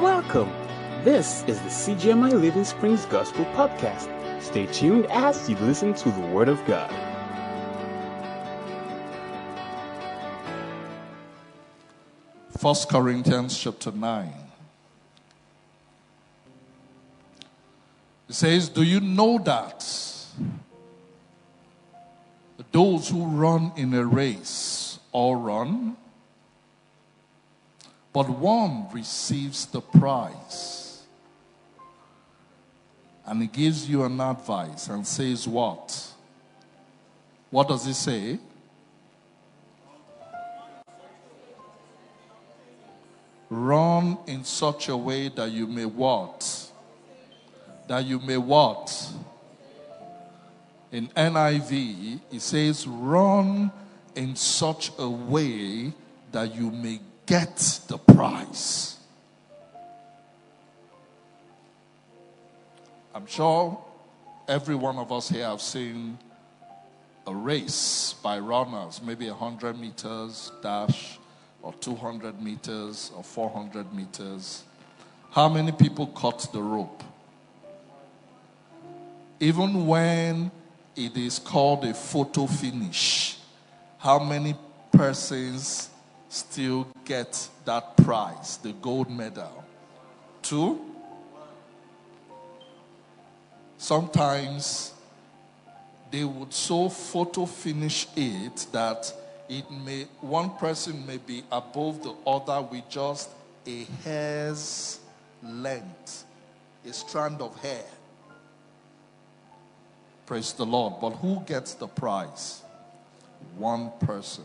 Welcome. This is the CGMI Living Springs Gospel Podcast. Stay tuned as you listen to the Word of God. First Corinthians chapter 9. It says, Do you know that those who run in a race all run, but one receives the prize? And he gives you an advice and says, What? What does he say? Run in such a way that you may what? That you may what? In NIV, it says, run in such a way that you may get the prize. I'm sure every one of us here have seen a race by runners, maybe 100 meters dash or 200 meters or 400 meters. How many people cut the rope? Even when it is called a photo finish, how many persons still get that prize, the gold medal? Two? Sometimes they would so photo finish it that it may one person may be above the other with just a hair's length, a strand of hair. Praise the Lord. But who gets the prize? One person.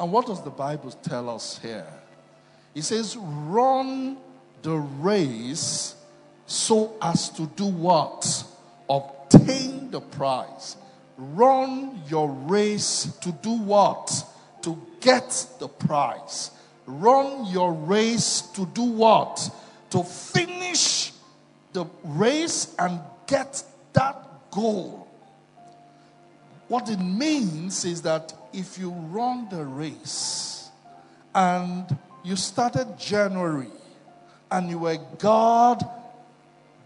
And what does the Bible tell us here? It says, run the race so as to do what? Obtain the prize. Run your race to do what? To get the prize. Run your race to do what? To finish the race and get that goal. What it means is that if you run the race and you started January and you were God,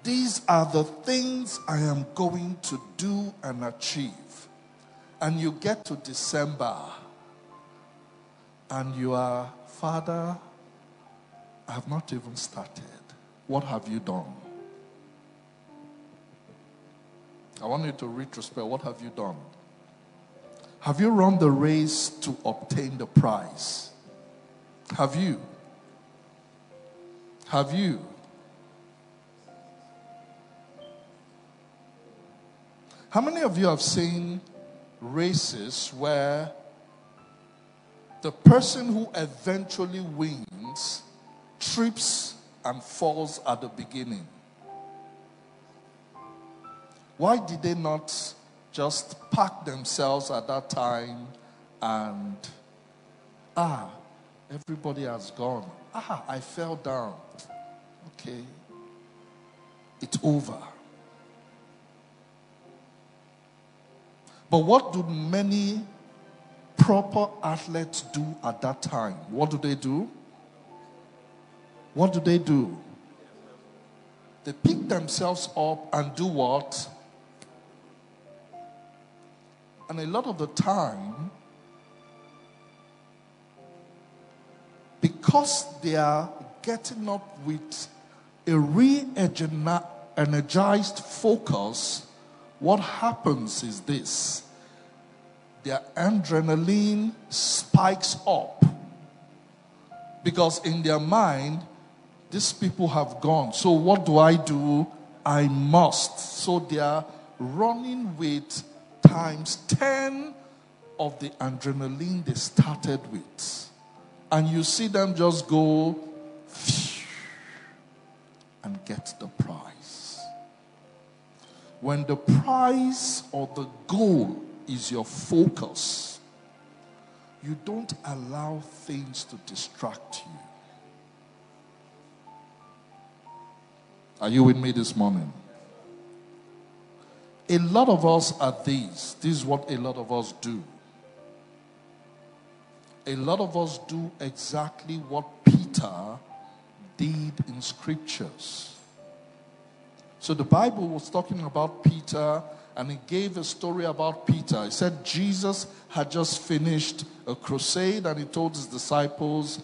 these are the things I am going to do and achieve. And you get to December and you are, Father, I have not even started. What have you done? I want you to retrospect. What have you done? Have you run the race to obtain the prize? Have you? Have you? How many of you have seen races where the person who eventually wins trips and falls at the beginning? Why did they not just pack themselves at that time and, ah, everybody has gone. Ah, I fell down. Okay. It's over. But what do many proper athletes do at that time? What do they do? What do they do? They pick themselves up and do what? And a lot of the time, because they are getting up with a re energized focus, what happens is this their adrenaline spikes up. Because in their mind, these people have gone. So, what do I do? I must. So, they are running with times 10 of the adrenaline they started with. And you see them just go and get the prize. When the prize or the goal is your focus, you don't allow things to distract you. Are you with me this morning? A lot of us are these. This is what a lot of us do. A lot of us do exactly what Peter did in scriptures. So the Bible was talking about Peter and he gave a story about Peter. He said Jesus had just finished a crusade and he told his disciples,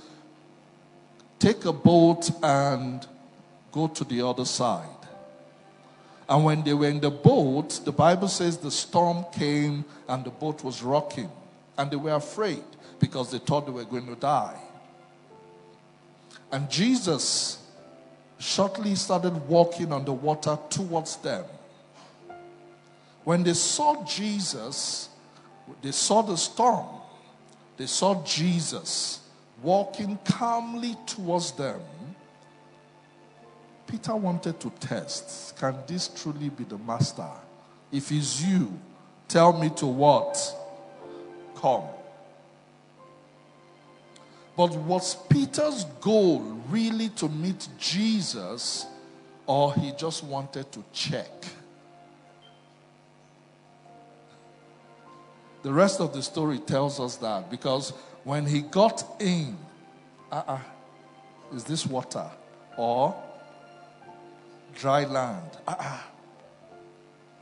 Take a boat and go to the other side. And when they were in the boat, the Bible says the storm came and the boat was rocking. And they were afraid because they thought they were going to die. And Jesus shortly started walking on the water towards them. When they saw Jesus, they saw the storm. They saw Jesus walking calmly towards them. Peter wanted to test can this truly be the master? If it's you, tell me to what? Come. But was Peter's goal really to meet Jesus, or he just wanted to check? The rest of the story tells us that because when he got in, uh-uh, is this water or dry land? Uh-uh.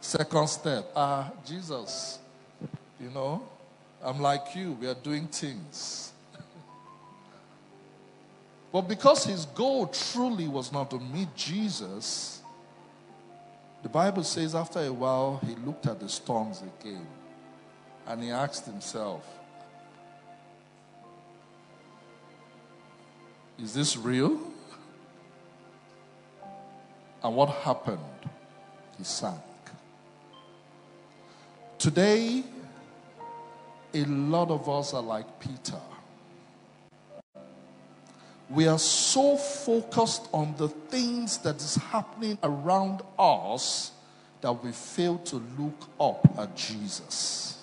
Second step, ah, Jesus, you know, I'm like you, we are doing things. but because his goal truly was not to meet Jesus, the Bible says after a while he looked at the storms again and he asked himself, Is this real? And what happened? He sank. Today, a lot of us are like Peter. We are so focused on the things that is happening around us that we fail to look up at Jesus.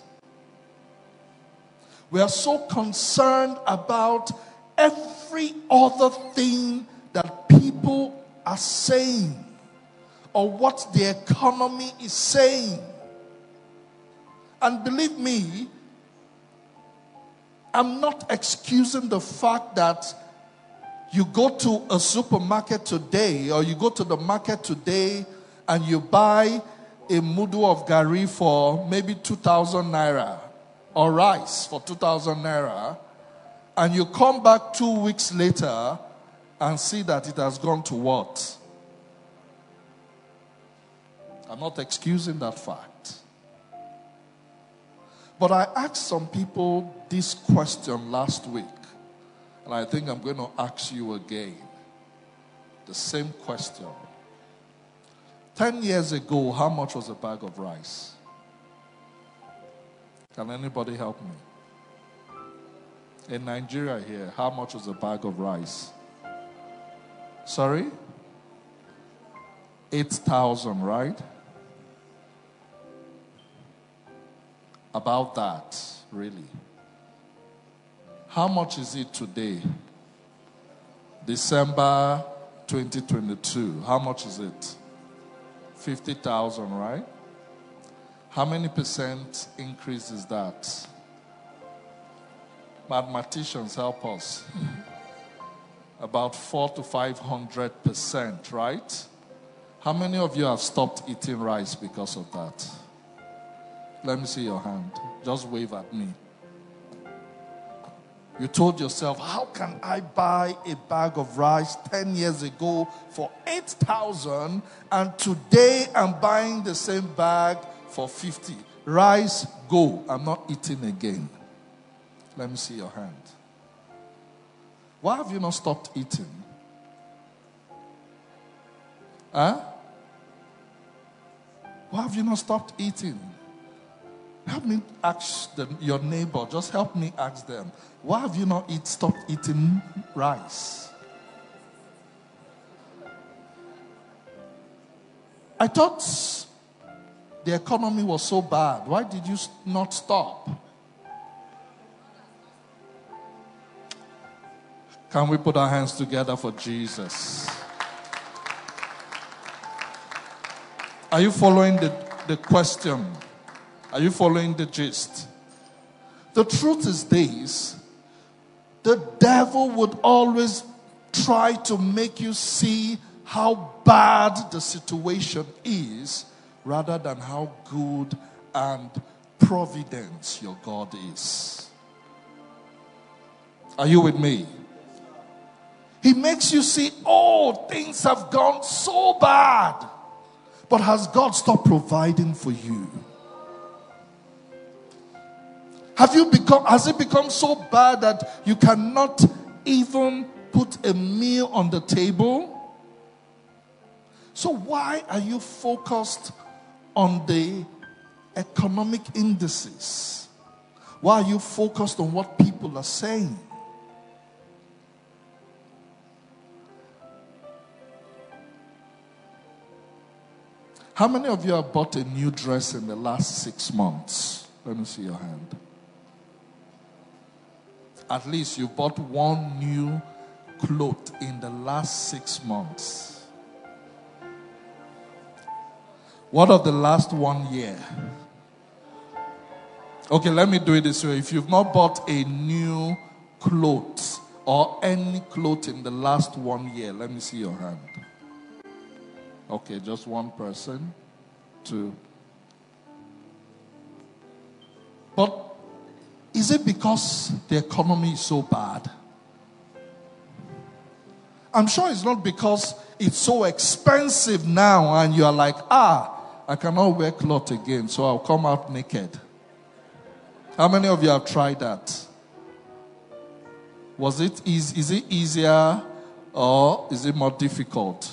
We are so concerned about every other thing that people are saying or what the economy is saying. And believe me, I'm not excusing the fact that you go to a supermarket today or you go to the market today and you buy a mudu of gari for maybe 2,000 naira or rice for 2,000 naira, and you come back two weeks later and see that it has gone to what? I'm not excusing that fact. But I asked some people this question last week, and I think I'm going to ask you again the same question. 10 years ago, how much was a bag of rice? Can anybody help me? In Nigeria here, how much was a bag of rice? Sorry? 8,000, right? About that, really. How much is it today? December 2022. How much is it? 50,000, right? How many percent increase is that? Mathematicians help us. About four to five hundred percent, right? How many of you have stopped eating rice because of that? Let me see your hand. Just wave at me. You told yourself, How can I buy a bag of rice 10 years ago for 8,000 and today I'm buying the same bag for 50. Rice, go. I'm not eating again. Let me see your hand. Why have you not stopped eating? Huh? Why have you not stopped eating? Help me ask them, your neighbor. Just help me ask them. Why have you not eat, stopped eating rice? I thought the economy was so bad. Why did you not stop? Can we put our hands together for Jesus? Are you following the, the question? Are you following the gist? The truth is this the devil would always try to make you see how bad the situation is rather than how good and providence your God is. Are you with me? He makes you see, oh, things have gone so bad. But has God stopped providing for you? Have you become, has it become so bad that you cannot even put a meal on the table? So, why are you focused on the economic indices? Why are you focused on what people are saying? How many of you have bought a new dress in the last six months? Let me see your hand. At least you bought one new cloth in the last six months. What of the last one year? Okay, let me do it this way. If you've not bought a new cloth or any cloth in the last one year, let me see your hand. Okay, just one person. Two. But is it because the economy is so bad? I'm sure it's not because it's so expensive now and you are like, ah, I cannot wear cloth again, so I'll come out naked. How many of you have tried that? Was it easy, is it easier or is it more difficult?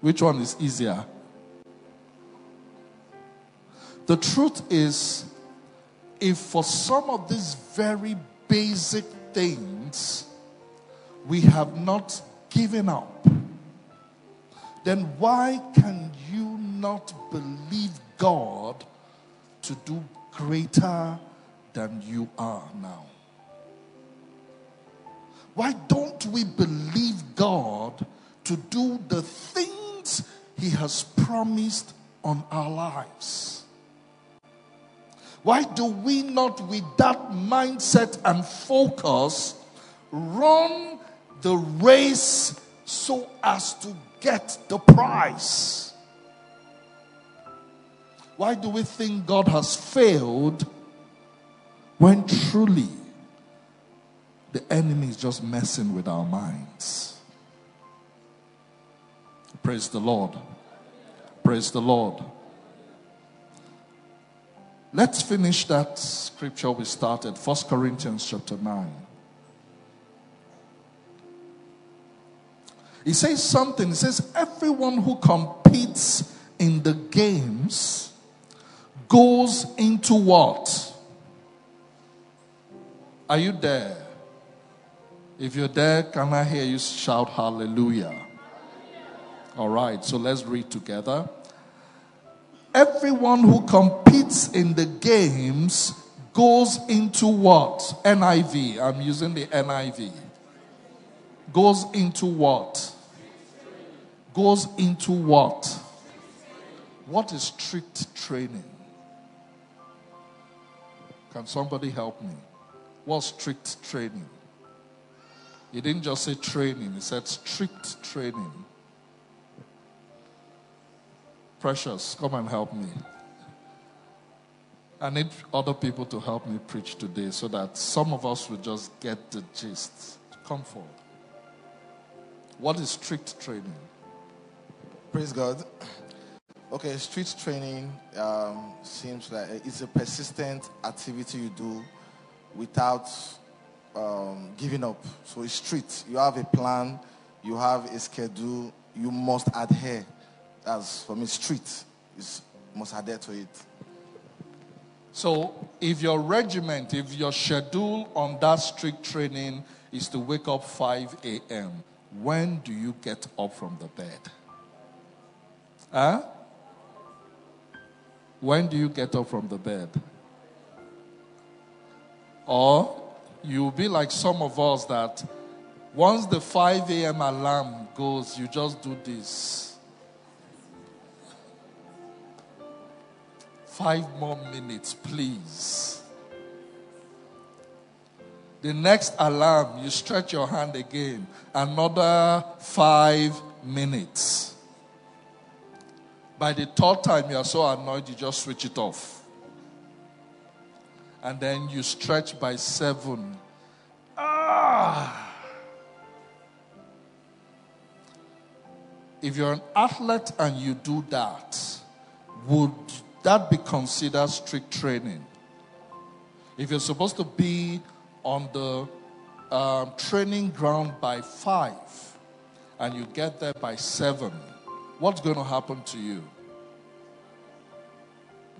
Which one is easier? The truth is, if for some of these very basic things we have not given up, then why can you not believe God to do greater than you are now? Why don't we believe God to do the things He has promised on our lives? Why do we not, with that mindset and focus, run the race so as to get the prize? Why do we think God has failed when truly the enemy is just messing with our minds? Praise the Lord. Praise the Lord. Let's finish that scripture we started, 1 Corinthians chapter 9. He says something. He says, Everyone who competes in the games goes into what? Are you there? If you're there, can I hear you shout hallelujah? All right, so let's read together. Everyone who competes in the games goes into what? NIV. I'm using the NIV. Goes into what? Goes into what? What is strict training? Can somebody help me? What's strict training? He didn't just say training, he said strict training. Precious, come and help me. I need other people to help me preach today so that some of us will just get the gist. Come forward. What is strict training? Praise God. Okay, street training um, seems like it's a persistent activity you do without um, giving up. So it's street. You have a plan, you have a schedule, you must adhere. That's for me, street. is must adhere to it. So if your regiment, if your schedule on that strict training is to wake up 5 a.m., when do you get up from the bed? Huh? When do you get up from the bed? Or you'll be like some of us that once the 5 a.m. alarm goes, you just do this. Five more minutes, please. The next alarm, you stretch your hand again. Another five minutes. By the third time, you are so annoyed, you just switch it off. And then you stretch by seven. Ah! If you're an athlete and you do that, would that be considered strict training? If you're supposed to be on the um, training ground by five and you get there by seven, what's going to happen to you?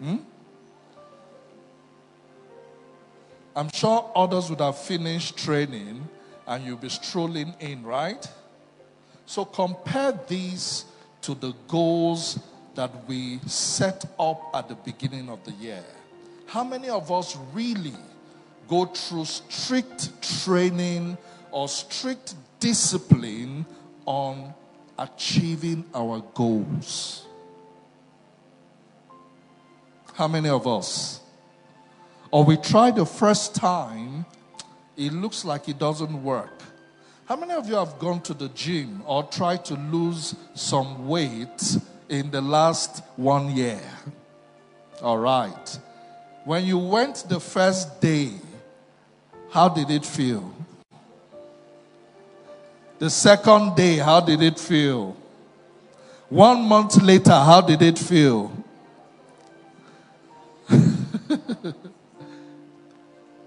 Hmm? I'm sure others would have finished training and you'll be strolling in, right? So compare these to the goals that we set up at the beginning of the year. How many of us really go through strict training or strict discipline on achieving our goals? How many of us? Or we try the first time, it looks like it doesn't work. How many of you have gone to the gym or tried to lose some weight in the last one year? All right. When you went the first day, how did it feel? The second day, how did it feel? One month later, how did it feel?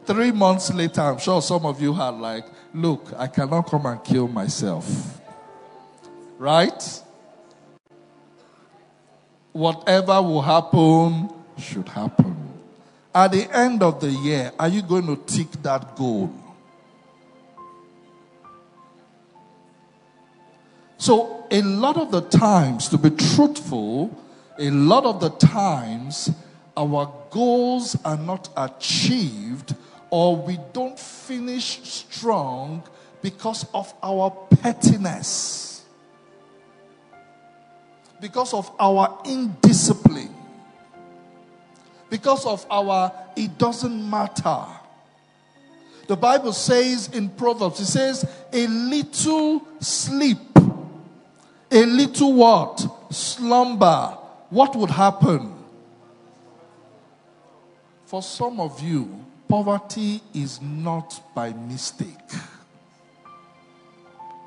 Three months later, I'm sure some of you had like, look, I cannot come and kill myself. Right? Whatever will happen should happen. At the end of the year, are you going to tick that goal? So, a lot of the times, to be truthful, a lot of the times, our goals are not achieved or we don't finish strong because of our pettiness, because of our indiscipline because of our it doesn't matter. The Bible says in Proverbs, it says, a little sleep, a little what? Slumber. What would happen? For some of you, poverty is not by mistake.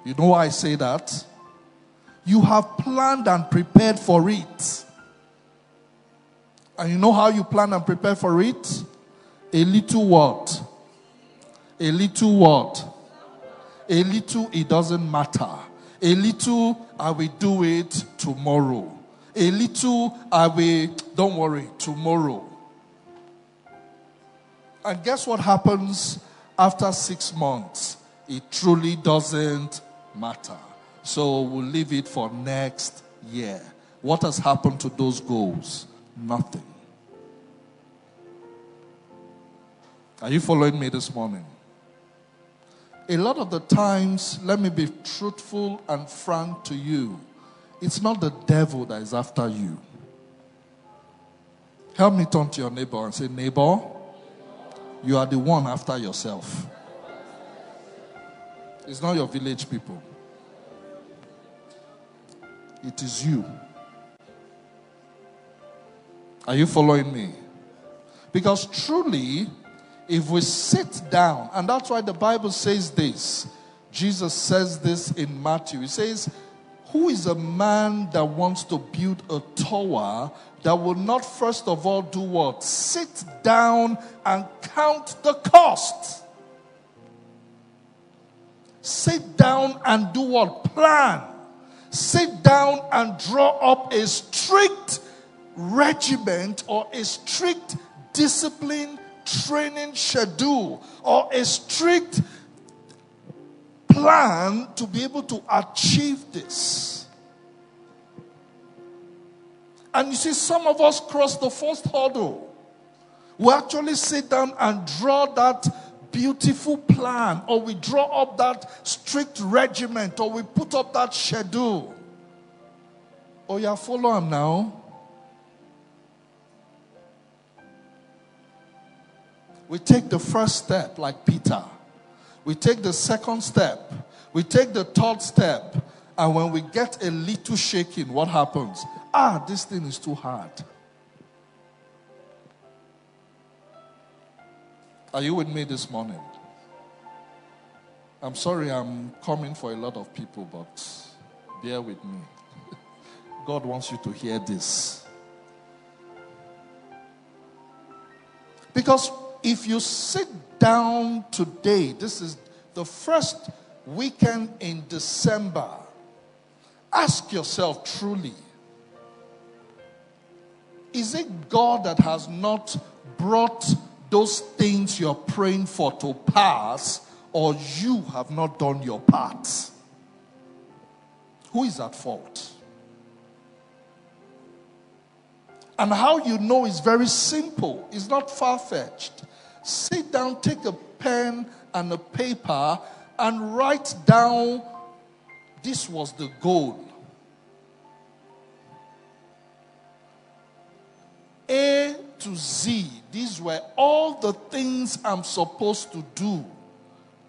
You know why I say that? You have planned and prepared for it. And you know how you plan and prepare for it? A little what? A little what? A little, it doesn't matter. A little, I will do it tomorrow. A little, I will, don't worry, tomorrow. And guess what happens after six months? It truly doesn't matter. So we'll leave it for next year. What has happened to those goals? Nothing. Are you following me this morning? A lot of the times, let me be truthful and frank to you. It's not the devil that is after you. Help me turn to your neighbor and say, Neighbor, you are the one after yourself. It's not your village people, it is you. Are you following me? Because truly, if we sit down, and that's why the Bible says this, Jesus says this in Matthew. He says, Who is a man that wants to build a tower that will not first of all do what? Sit down and count the cost. Sit down and do what? Plan. Sit down and draw up a strict regiment or a strict discipline training schedule or a strict plan to be able to achieve this. And you see, some of us cross the first hurdle. We actually sit down and draw that beautiful plan, or we draw up that strict regiment, or we put up that schedule. Oh, yeah, follow him now. We take the first step like Peter. We take the second step. We take the third step. And when we get a little shaking, what happens? Ah, this thing is too hard. Are you with me this morning? I'm sorry I'm coming for a lot of people, but bear with me. God wants you to hear this. Because if you sit down today, this is the first weekend in December, ask yourself truly is it God that has not brought those things you're praying for to pass, or you have not done your part? Who is at fault? And how you know is very simple, it's not far fetched. Sit down, take a pen and a paper, and write down this was the goal. A to Z, these were all the things I'm supposed to do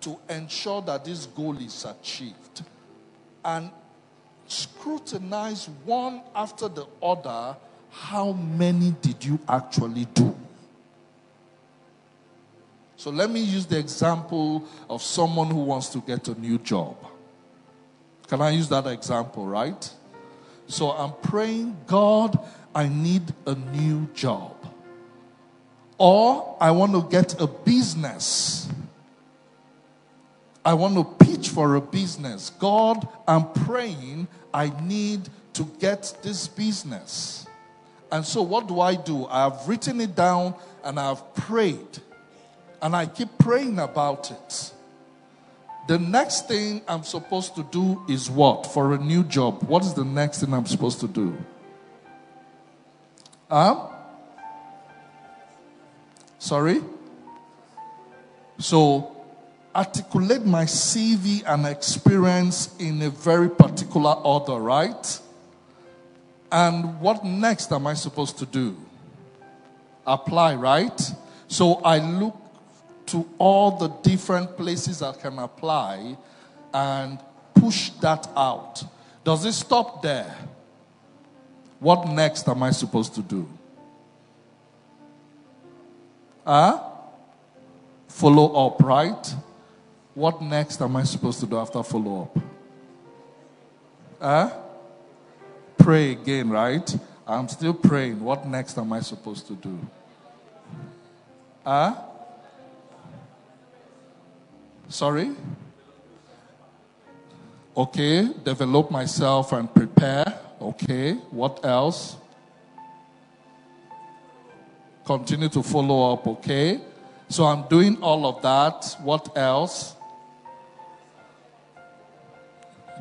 to ensure that this goal is achieved. And scrutinize one after the other how many did you actually do? So let me use the example of someone who wants to get a new job. Can I use that example, right? So I'm praying, God, I need a new job. Or I want to get a business. I want to pitch for a business. God, I'm praying, I need to get this business. And so, what do I do? I've written it down and I've prayed. And I keep praying about it. The next thing I'm supposed to do is what? For a new job. What is the next thing I'm supposed to do? Huh? Sorry? So, articulate my CV and experience in a very particular order, right? And what next am I supposed to do? Apply, right? So I look to all the different places I can apply and push that out. Does it stop there? What next am I supposed to do? Huh? Follow up, right? What next am I supposed to do after follow up? Huh? pray again, right? I'm still praying. What next am I supposed to do? Huh? Sorry? Okay, develop myself and prepare. Okay, what else? Continue to follow up, okay? So I'm doing all of that. What else?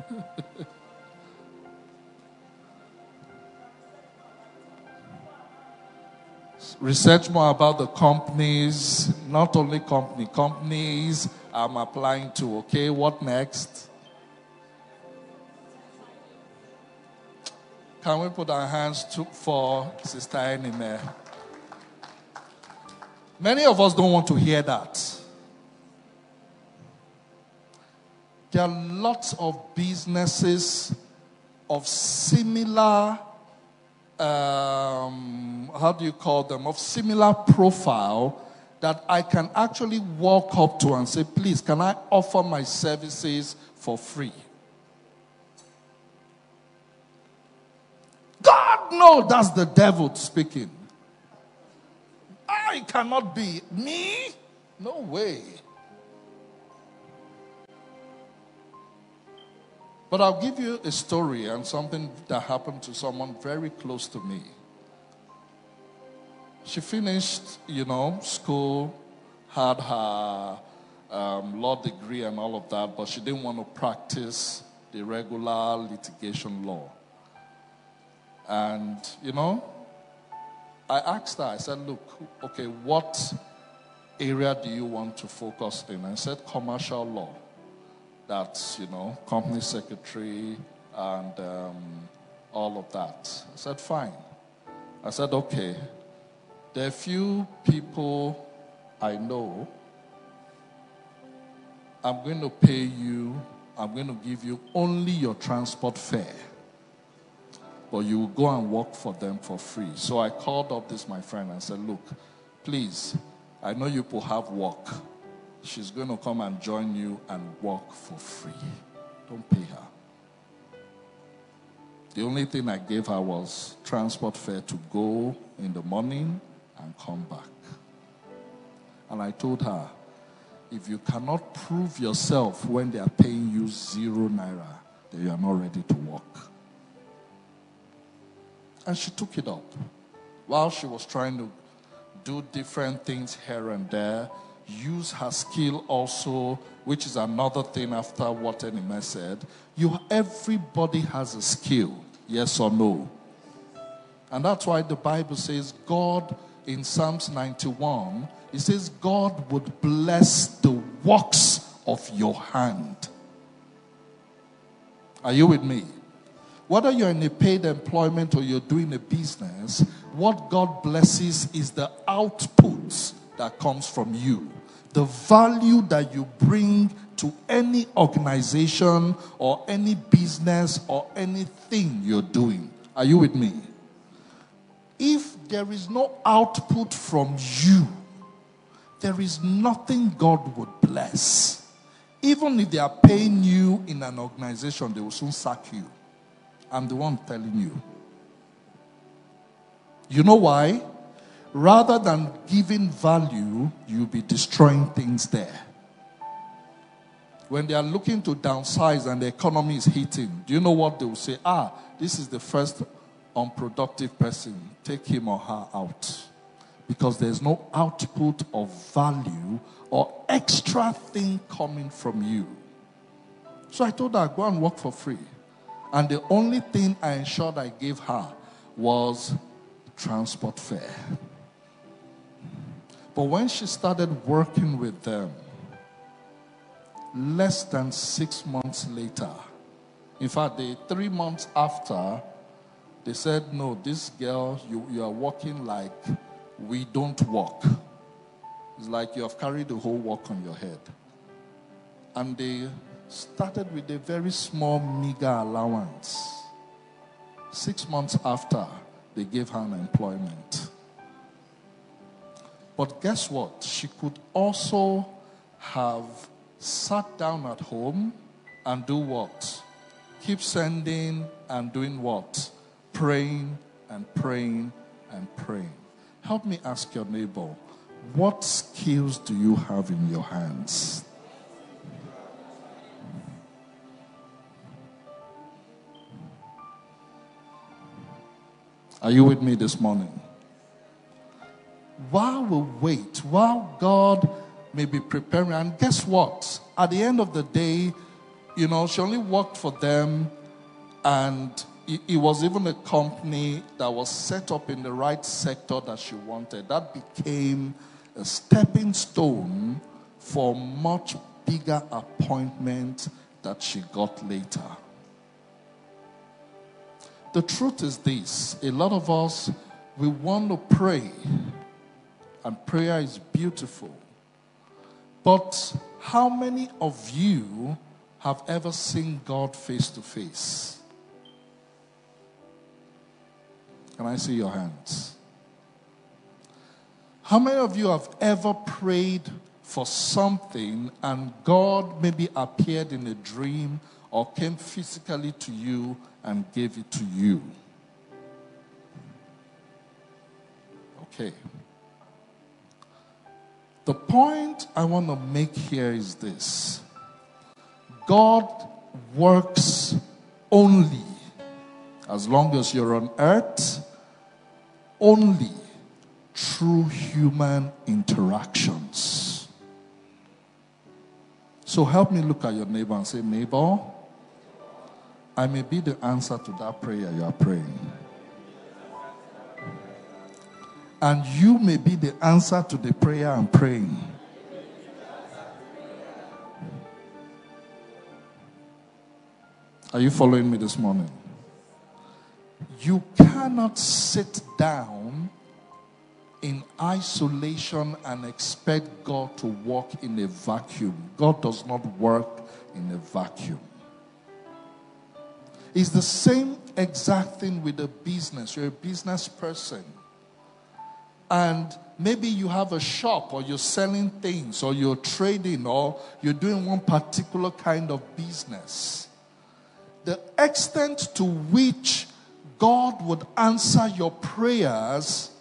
research more about the companies, not only company, companies I'm applying to. Okay, what next? Can we put our hands to, for Sister Anime? Many of us don't want to hear that. There are lots of businesses of similar um, how do you call them, of similar profile that I can actually walk up to and say, please, can I offer my services for free? God, no, that's the devil speaking. I cannot be me. No way. But I'll give you a story and something that happened to someone very close to me. She finished, you know, school, had her um, law degree and all of that, but she didn't want to practice the regular litigation law. And, you know, I asked her, I said, look, okay, what area do you want to focus in? I said, commercial law that's, you know, company secretary and um, all of that. I said, fine. I said, okay. There are few people I know I'm going to pay you, I'm going to give you only your transport fare. But you will go and work for them for free. So I called up this my friend and said, Look, please, I know you will have work. She's going to come and join you and work for free. Don't pay her. The only thing I gave her was transport fare to go in the morning and come back. And I told her, if you cannot prove yourself when they are paying you zero naira, then you are not ready to work. And she took it up. While she was trying to do different things here and there, use her skill also, which is another thing after what Enime said. You, everybody has a skill, yes or no. And that's why the Bible says God in Psalms 91, it says God would bless the works of your hand. Are you with me? Whether you're in a paid employment or you're doing a business, what God blesses is the output that comes from you. The value that you bring to any organization or any business or anything you're doing. Are you with me? If there is no output from you, there is nothing God would bless. Even if they are paying you in an organization, they will soon sack you. I'm the one telling you. You know why? Rather than giving value, you'll be destroying things there. When they are looking to downsize and the economy is hitting, do you know what they will say? Ah, this is the first unproductive person. Take him or her out. Because there's no output of value or extra thing coming from you. So I told her, go and work for free. And the only thing I ensured I gave her was transport fare. But when she started working with them, less than six months later, in fact, the three months after, they said, No, this girl, you, you are walking like we don't walk. It's like you have carried the whole work on your head. And they started with a very small, meager allowance. Six months after, they gave her an employment. But guess what? She could also have sat down at home and do what? Keep sending and doing what? Praying and praying and praying. Help me ask your neighbor, what skills do you have in your hands? Are you with me this morning? While we wait, while God may be preparing, and guess what? At the end of the day, you know, she only worked for them, and it, was even a company that was set up in the right sector that she wanted. That became a stepping stone for much bigger appointment that she got later. The truth is this a lot of us, we want to pray, and prayer is beautiful. But how many of you have ever seen God face to face? Can I see your hands? How many of you have ever prayed for something and God maybe appeared in a dream or came physically to you and gave it to you? Okay. The point I want to make here is this God works only as long as you're on earth, only through human interactions. So help me look at your neighbor and say, Neighbor, I may be the answer to that prayer you are praying. And you may be the answer to the prayer I'm praying. Are you following me this morning? You cannot sit down in isolation and expect God to work in a vacuum. God does not work in a vacuum. It's the same exact thing with a business. You're a business person. And maybe you have a shop or you're selling things or you're trading or you're doing one particular kind of business. The extent to which God would answer your prayers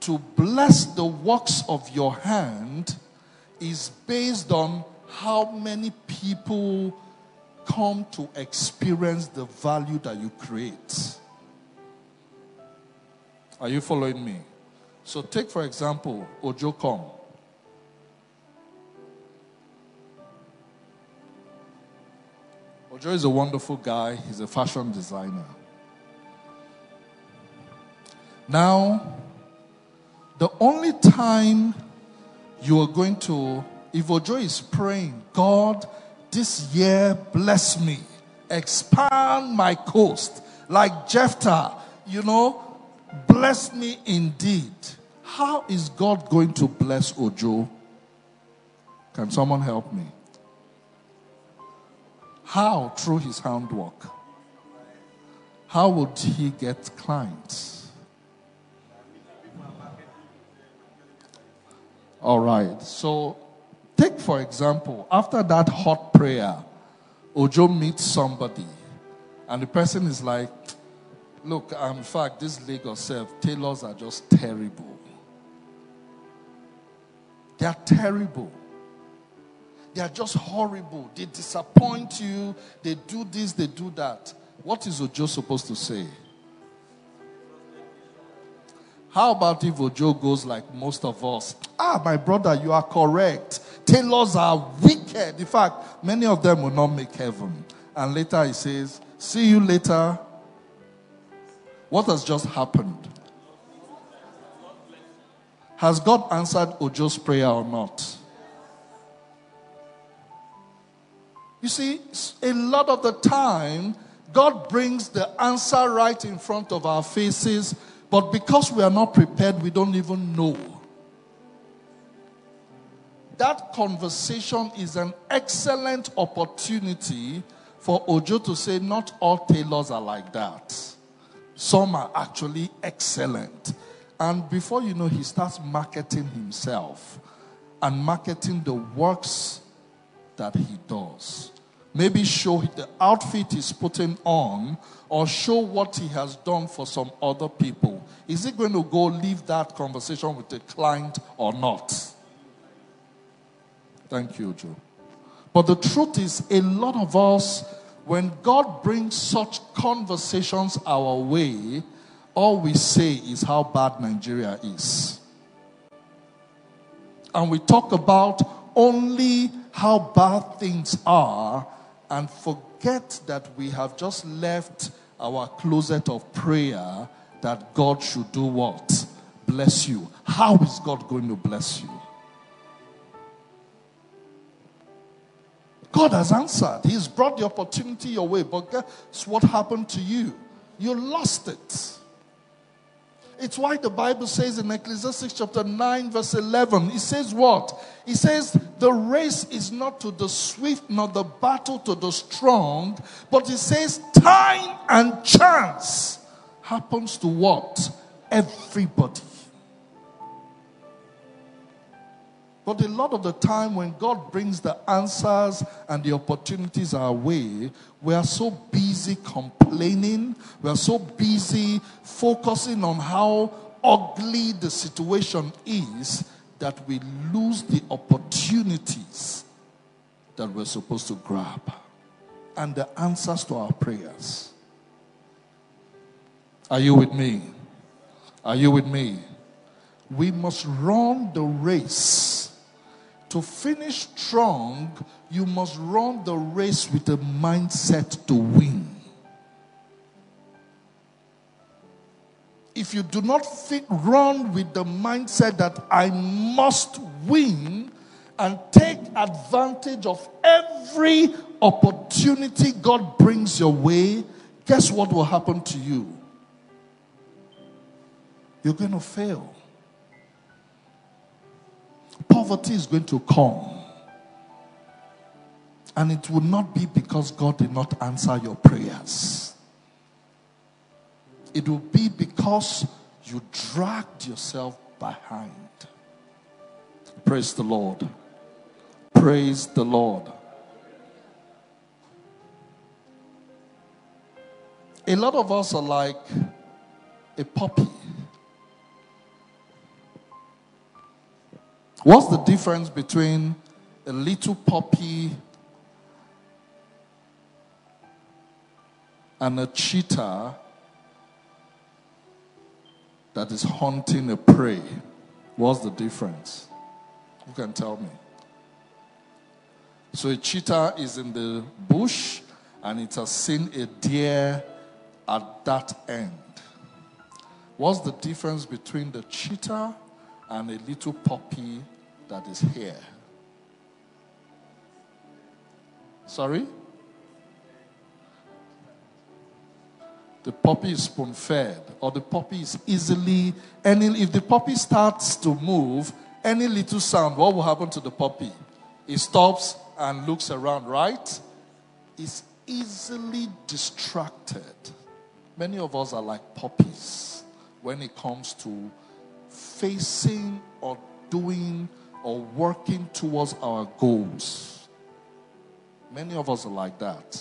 to bless the works of your hand is based on how many people come to experience the value that you create. Are you following me? So, take for example, Ojo Kong. Ojo is a wonderful guy, he's a fashion designer. Now, the only time you are going to, if Ojo is praying, God, this year bless me, expand my coast, like Jephthah, you know, bless me indeed. How is God going to bless Ojo? Can someone help me? How? Through his handwork. How would he get clients? All right. So, take for example, after that hot prayer, Ojo meets somebody, and the person is like, Look, in fact, this Lagos self, tailors are just terrible. They are terrible. They are just horrible. They disappoint you. They do this, they do that. What is Ojo supposed to say? How about if Ojo goes like most of us? Ah, my brother, you are correct. Tailors are wicked. In fact, many of them will not make heaven. And later he says, See you later. What has just happened? Has God answered Ojo's prayer or not? You see, a lot of the time, God brings the answer right in front of our faces, but because we are not prepared, we don't even know. That conversation is an excellent opportunity for Ojo to say, Not all tailors are like that. Some are actually excellent. And before you know, he starts marketing himself and marketing the works that he does. Maybe show the outfit he's putting on or show what he has done for some other people. Is he going to go leave that conversation with the client or not? Thank you, Joe. But the truth is, a lot of us when God brings such conversations our way, all we say is how bad Nigeria is. And we talk about only how bad things are and forget that we have just left our closet of prayer that God should do what? Bless you. How is God going to bless you? God has answered. He's brought the opportunity your way. But guess what happened to you? You lost it. It's why the Bible says in Ecclesiastes chapter 9, verse 11, it says what? It says, The race is not to the swift, nor the battle to the strong, but it says, Time and chance happens to what? Everybody. But a lot of the time, when God brings the answers and the opportunities our way, we are so busy complaining, we are so busy focusing on how ugly the situation is that we lose the opportunities that we're supposed to grab and the answers to our prayers. Are you with me? Are you with me? We must run the race to finish strong, you must run the race with a mindset to win. If you do not fit, run with the mindset that I must win and take advantage of every opportunity God brings your way, guess what will happen to you? You're going to fail. Poverty is going to come. And it will not be because God did not answer your prayers. It will be because you dragged yourself behind. Praise the Lord. Praise the Lord. A lot of us are like a puppy. What's the difference between a little puppy and a cheetah that is hunting a prey? What's the difference? Who can tell me? So a cheetah is in the bush and it has seen a deer at that end. What's the difference between the cheetah and a little puppy that is here? Sorry? The puppy is spoon fed, or the puppy is easily, any, if the puppy starts to move, any little sound, what will happen to the puppy? It stops and looks around, right? It's easily distracted. Many of us are like puppies when it comes to facing or doing or working towards our goals. Many of us are like that.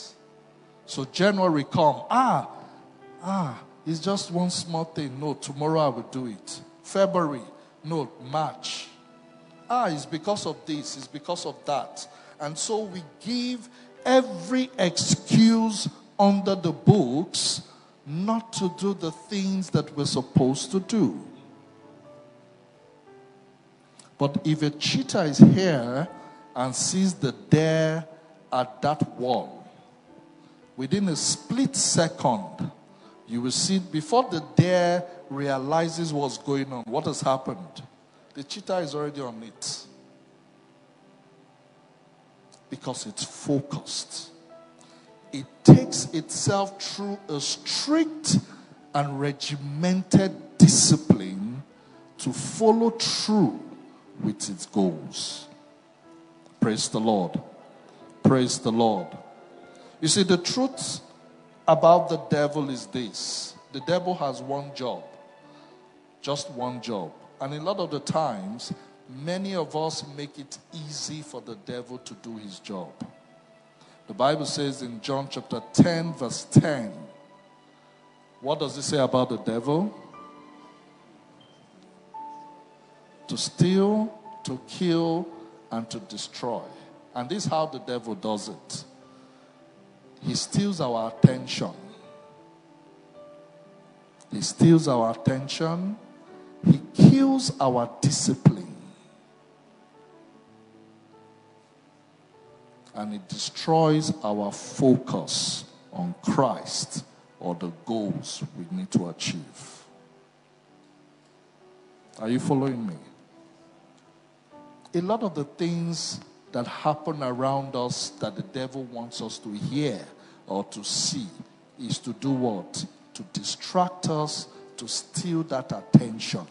So January come, ah, ah, it's just one small thing. No, tomorrow I will do it. February, no, March. Ah, it's because of this, it's because of that. And so we give every excuse under the books not to do the things that we're supposed to do. But if a cheetah is here and sees the deer at that wall, within a split second, you will see before the deer realizes what's going on, what has happened. The cheetah is already on it because it's focused it takes itself through a strict and regimented discipline to follow through with its goals. Praise the Lord. Praise the Lord. You see, the truth about the devil is this the devil has one job, just one job. And a lot of the times, many of us make it easy for the devil to do his job. The Bible says in John chapter 10, verse 10, what does it say about the devil? To steal, to kill, and to destroy. And this is how the devil does it. He steals our attention. He steals our attention. He kills our discipline. and it destroys our focus on Christ or the goals we need to achieve. Are you following me? A lot of the things that happen around us that the devil wants us to hear or to see is to do what? To distract us, to steal that attention.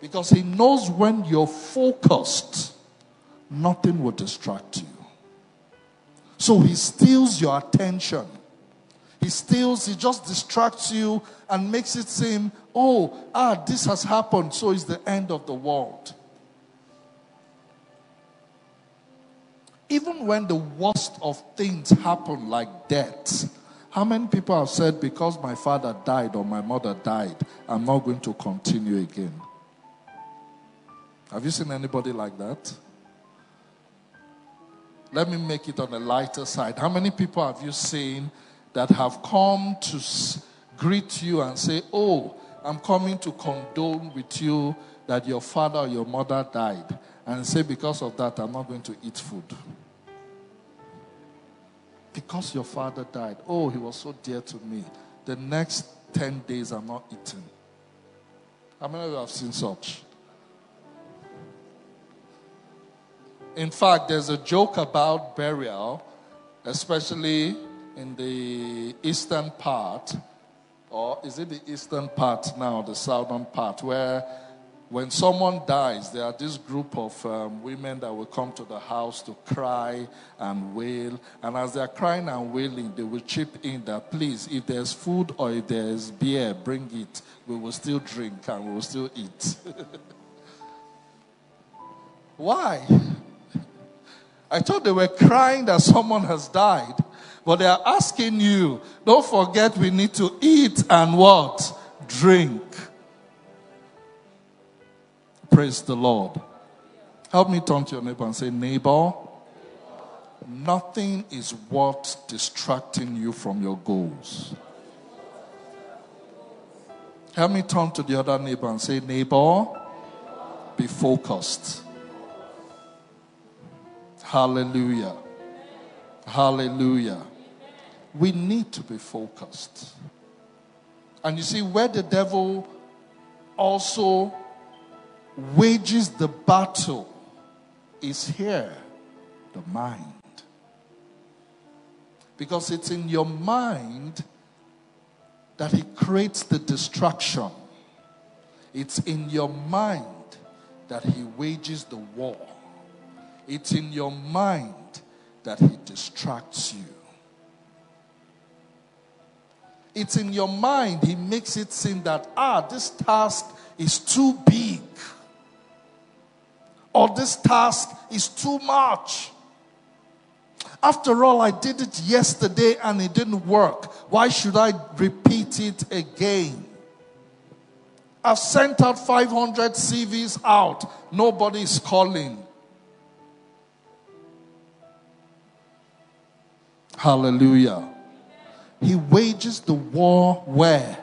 Because he knows when you're focused, nothing will distract you. So he steals your attention. He steals, he just distracts you and makes it seem, oh, ah, this has happened, so it's the end of the world. Even when the worst of things happen, like death, how many people have said, because my father died or my mother died, I'm not going to continue again? Have you seen anybody like that? Let me make it on a lighter side. How many people have you seen that have come to greet you and say, Oh, I'm coming to condole with you that your father or your mother died, and say, Because of that, I'm not going to eat food? Because your father died. Oh, he was so dear to me. The next 10 days, I'm not eating. How many of you have seen such? In fact, there's a joke about burial, especially in the eastern part, or is it the eastern part now, the southern part, where when someone dies, there are this group of um, women that will come to the house to cry and wail. And as they're crying and wailing, they will chip in that, please, if there's food or if there's beer, bring it. We will still drink and we will still eat. Why? I thought they were crying that someone has died. But they are asking you, don't forget we need to eat and what? Drink. Praise the Lord. Help me turn to your neighbor and say, Neighbor, nothing is worth distracting you from your goals. Help me turn to the other neighbor and say, Neighbor, be focused. Hallelujah. Hallelujah. We need to be focused. And you see, where the devil also wages the battle is here the mind. Because it's in your mind that he creates the distraction. It's in your mind that he wages the war. It's in your mind that he distracts you. It's in your mind, he makes it seem that, ah, this task is too big or this task is too much. After all, I did it yesterday and it didn't work. Why should I repeat it again? I've sent out 500 CVs out. Nobody is calling. Hallelujah. He wages the war where?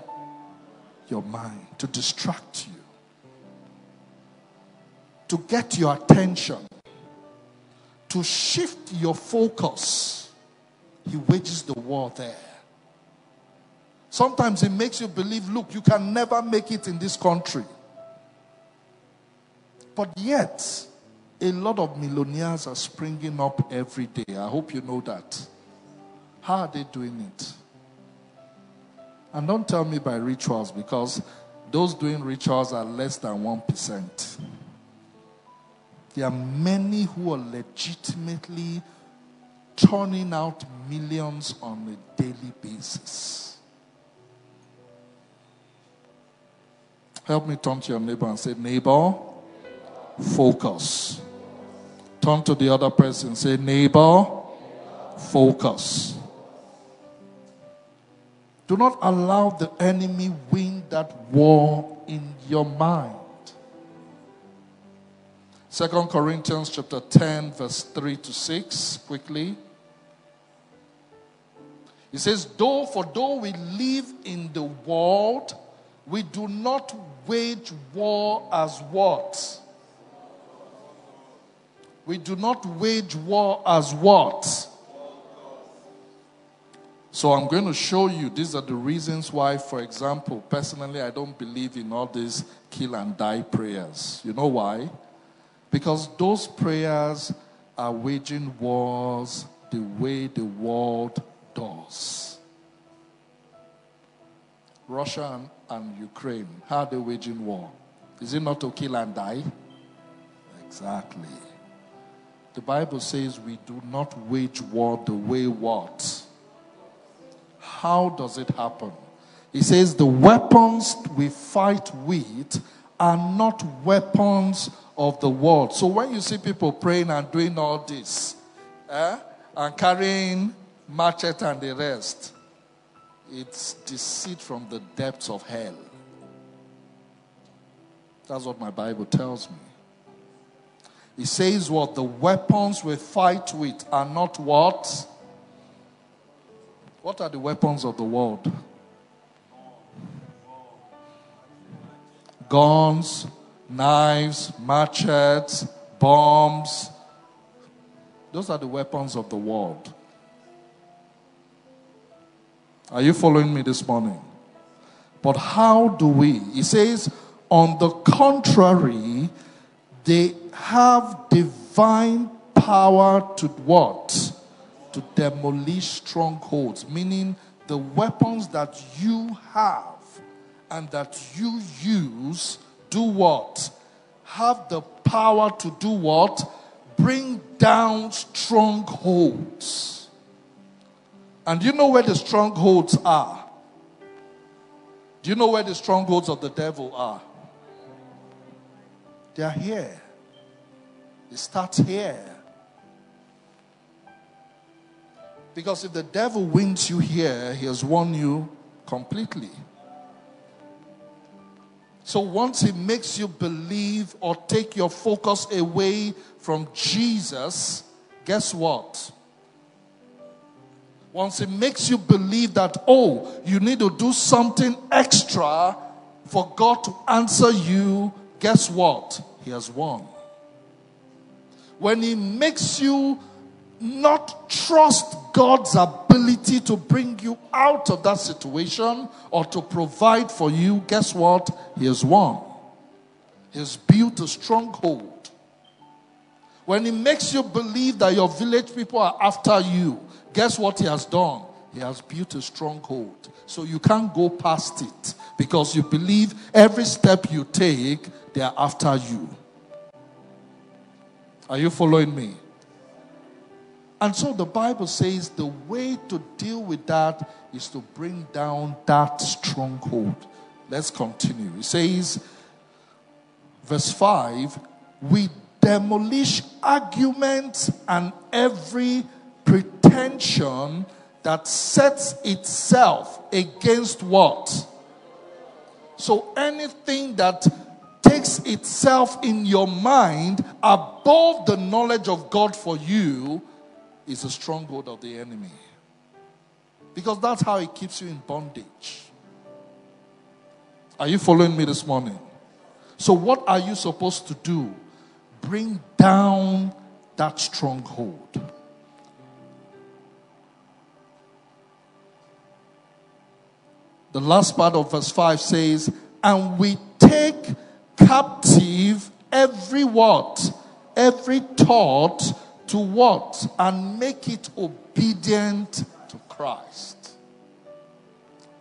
Your mind, to distract you to get your attention, to shift your focus, he wages the war there. Sometimes it makes you believe, look, you can never make it in this country. But yet, a lot of millionaires are springing up every day. I hope you know that. How are they doing it? And don't tell me by rituals because those doing rituals are less than 1%. There are many who are legitimately turning out millions on a daily basis. Help me turn to your neighbor and say, Neighbor, focus. Turn to the other person and say, Neighbor, focus. Do not allow the enemy win that war in your mind. Second Corinthians chapter 10, verse 3 to 6, quickly. He says, Though for though we live in the world, we do not wage war as what? We do not wage war as what? So I'm going to show you these are the reasons why, for example, personally, I don't believe in all these kill and die prayers. You know why? Because those prayers are waging wars the way the world does. Russia and, and Ukraine, how are they waging war? Is it not to kill and die? Exactly. The Bible says we do not wage war the way what? How does it happen? It says the weapons we fight with are not weapons of the world. So when you see people praying and doing all this, eh, and carrying machete and the rest, it's deceit from the depths of hell. That's what my Bible tells me. It says what the weapons we fight with are not what? What are the weapons of the world? Guns, knives, machetes, bombs. Those are the weapons of the world. Are you following me this morning? But how do we? He says, on the contrary, they have divine power to what? To demolish strongholds, meaning the weapons that you have and that you use do what? Have the power to do what? Bring down strongholds. And you know where the strongholds are? Do you know where the strongholds of the devil are? They are here. It starts here. Because if the devil wins you here, he has won you completely. So once he makes you believe or take your focus away from Jesus, guess what? Once he makes you believe that, oh, you need to do something extra for God to answer you, guess what? He has won. When he makes you not trust God's ability to bring you out of that situation or to provide for you, guess what? He has won. He has built a stronghold. When he makes you believe that your village people are after you, guess what he has done? He has built a stronghold. So you can't go past it because you believe every step you take, they are after you. Are you following me? And so the Bible says the way to deal with that is to bring down that stronghold. Let's continue. It says, verse 5 we demolish arguments and every pretension that sets itself against what? So anything that takes itself in your mind above the knowledge of God for you is a stronghold of the enemy. Because that's how it keeps you in bondage. Are you following me this morning? So, what are you supposed to do? Bring down that stronghold. The last part of verse 5 says, And we take captive every what? Every thought to what? And make it obedient to Christ.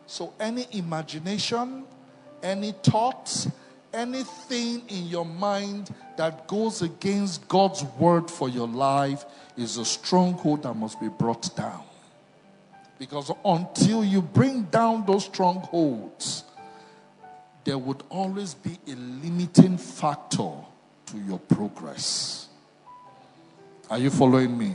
So, any imagination, any thoughts, anything in your mind that goes against God's word for your life is a stronghold that must be brought down. Because until you bring down those strongholds, there would always be a limiting factor to your progress. Are you following me?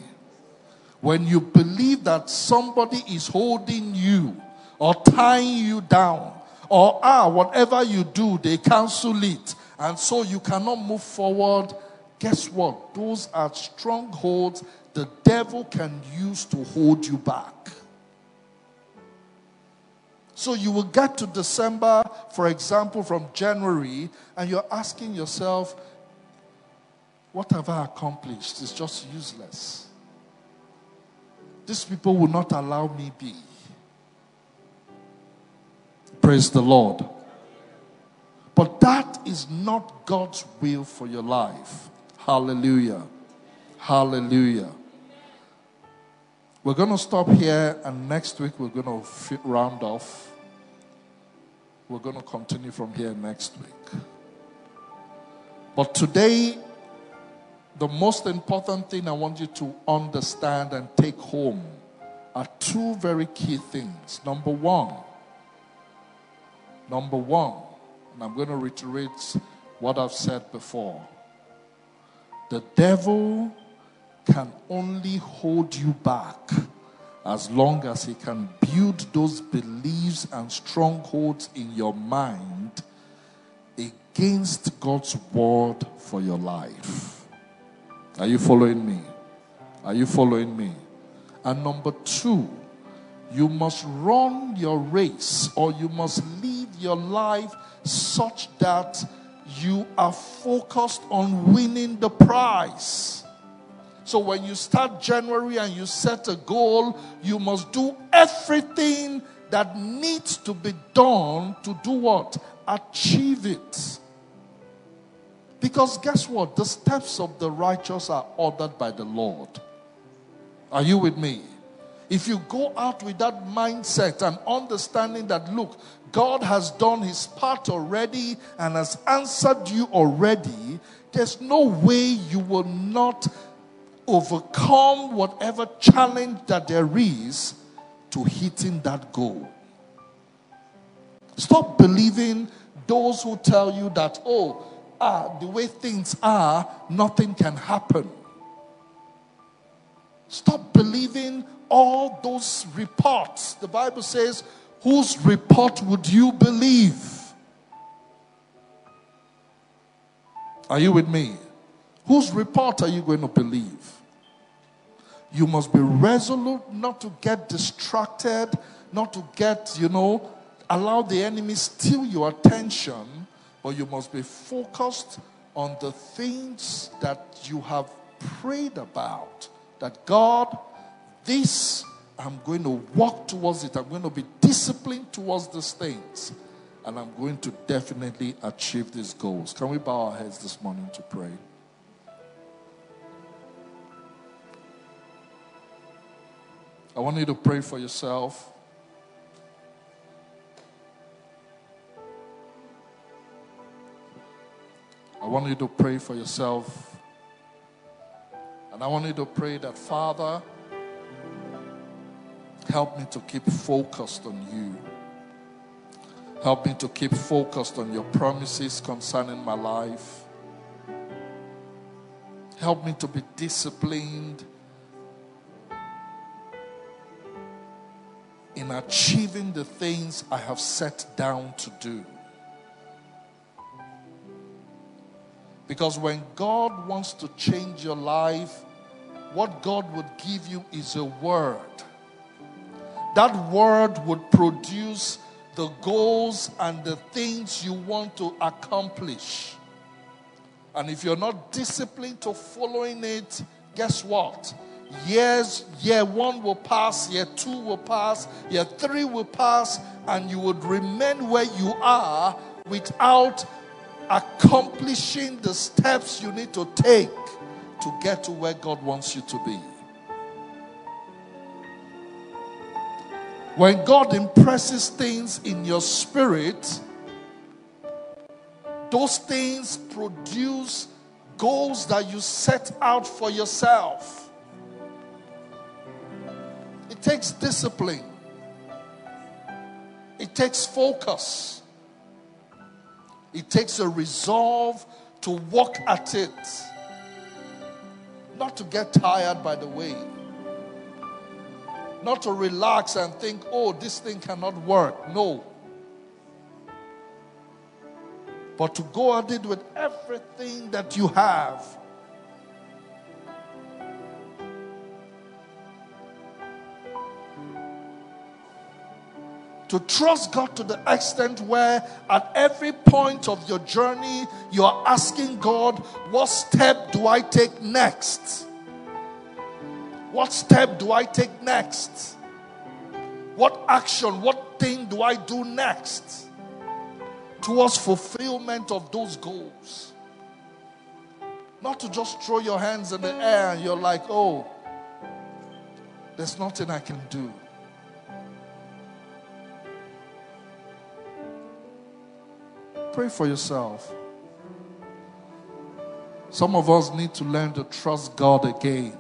When you believe that somebody is holding you or tying you down, or ah, whatever you do, they cancel it, and so you cannot move forward, guess what? Those are strongholds the devil can use to hold you back. So you will get to December, for example, from January, and you're asking yourself, what have I accomplished? It's just useless. These people will not allow me be. Praise the Lord. But that is not God's will for your life. Hallelujah. Hallelujah. We're going to stop here, and next week we're going to round off. We're going to continue from here next week. But today, the most important thing I want you to understand and take home are two very key things. Number one, number one, and I'm going to reiterate what I've said before. The devil can only hold you back as long as he can build those beliefs and strongholds in your mind against God's word for your life. Are you following me? Are you following me? And number two, you must run your race or you must lead your life such that you are focused on winning the prize. So when you start January and you set a goal, you must do everything that needs to be done to do what? Achieve it. Because guess what? The steps of the righteous are ordered by the Lord. Are you with me? if you go out with that mindset and understanding that, look, God has done his part already and has answered you already, there's no way you will not overcome whatever challenge that there is to hitting that goal. Stop believing those who tell you that, oh, ah, the way things are, nothing can happen. Stop believing all those reports. The Bible says, whose report would you believe? Are you with me? Whose report are you going to believe? You must be resolute not to get distracted, not to get, you know, allow the enemy steal your attention, but you must be focused on the things that you have prayed about. That God, this, I'm going to walk towards it. I'm going to be disciplined towards these things. And I'm going to definitely achieve these goals. Can we bow our heads this morning to pray? I want you to pray for yourself. I want you to pray for yourself. And I want you to pray that, Father, help me to keep focused on you. Help me to keep focused on your promises concerning my life. Help me to be disciplined in achieving the things I have set down to do. Because when God wants to change your life, what God would give you is a word. That word would produce the goals and the things you want to accomplish. And if you're not disciplined to following it, guess what? Years, year one will pass, year two will pass, year three will pass, and you would remain where you are without accomplishing the steps you need to take to get to where God wants you to be. When God impresses things in your spirit, those things produce goals that you set out for yourself. It takes discipline, it takes focus. It takes a resolve to walk at it, not to get tired by the way, not to relax and think, oh, this thing cannot work. No. But to go at it with everything that you have to trust God to the extent where at every point of your journey you are asking God, what step do I take next? What step do I take next? What action, what thing do I do next towards fulfillment of those goals? Not to just throw your hands in the air and you're like, oh, there's nothing I can do. Pray for yourself. Some of us need to learn to trust God again.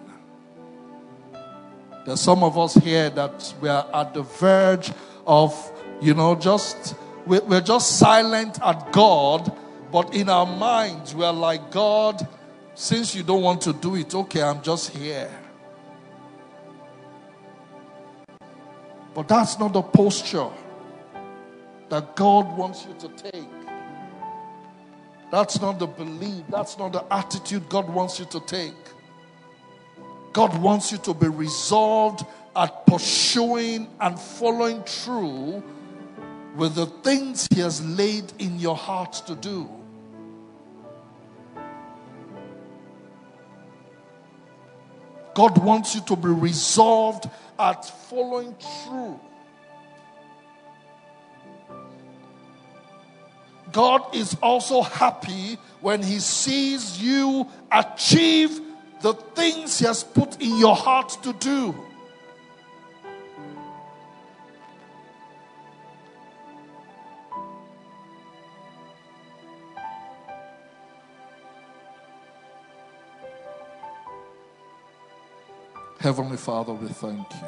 There's some of us here that we are at the verge of, you know, just, we're just silent at God, but in our minds, we're like, God, since you don't want to do it, okay, I'm just here. But that's not the posture that God wants you to take. That's not the belief, that's not the attitude God wants you to take. God wants you to be resolved at pursuing and following through with the things He has laid in your heart to do. God wants you to be resolved at following through God is also happy when He sees you achieve the things He has put in your heart to do. Heavenly Father, we thank you.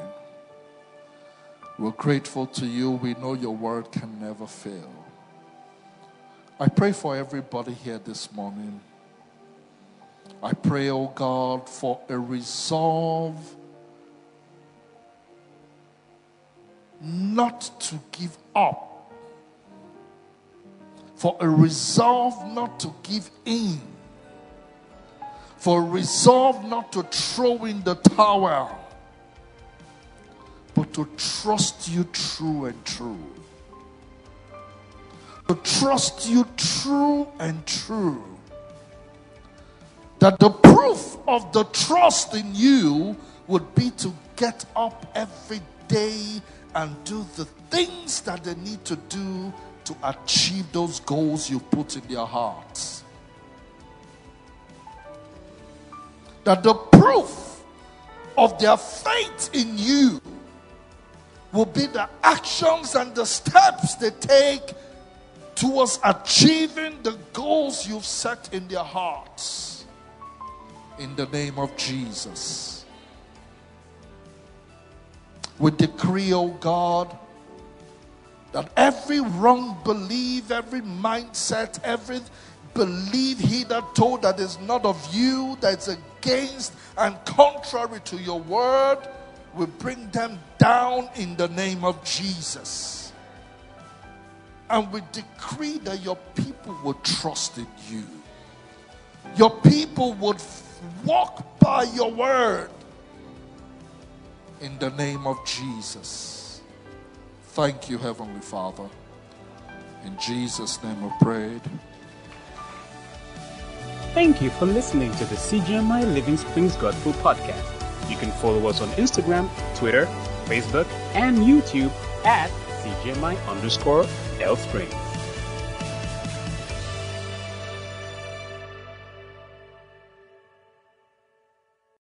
We're grateful to you. We know your word can never fail. I pray for everybody here this morning. I pray, oh God, for a resolve not to give up, for a resolve not to give in, for a resolve not to throw in the towel, but to trust you true and true to trust you true and true. That the proof of the trust in you would be to get up every day and do the things that they need to do to achieve those goals you put in their hearts. That the proof of their faith in you will be the actions and the steps they take towards achieving the goals you've set in their hearts. In the name of Jesus. We decree, O oh God, that every wrong belief, every mindset, every belief he that told that is not of you, that's against and contrary to your word, we bring them down in the name of Jesus. And we decree that your people would trust in you. Your people would walk by your word. In the name of Jesus. Thank you, Heavenly Father. In Jesus' name we prayed. Thank you for listening to the CGMI Living Springs Gospel Podcast. You can follow us on Instagram, Twitter, Facebook, and YouTube at CGMI underscore Elf Spring.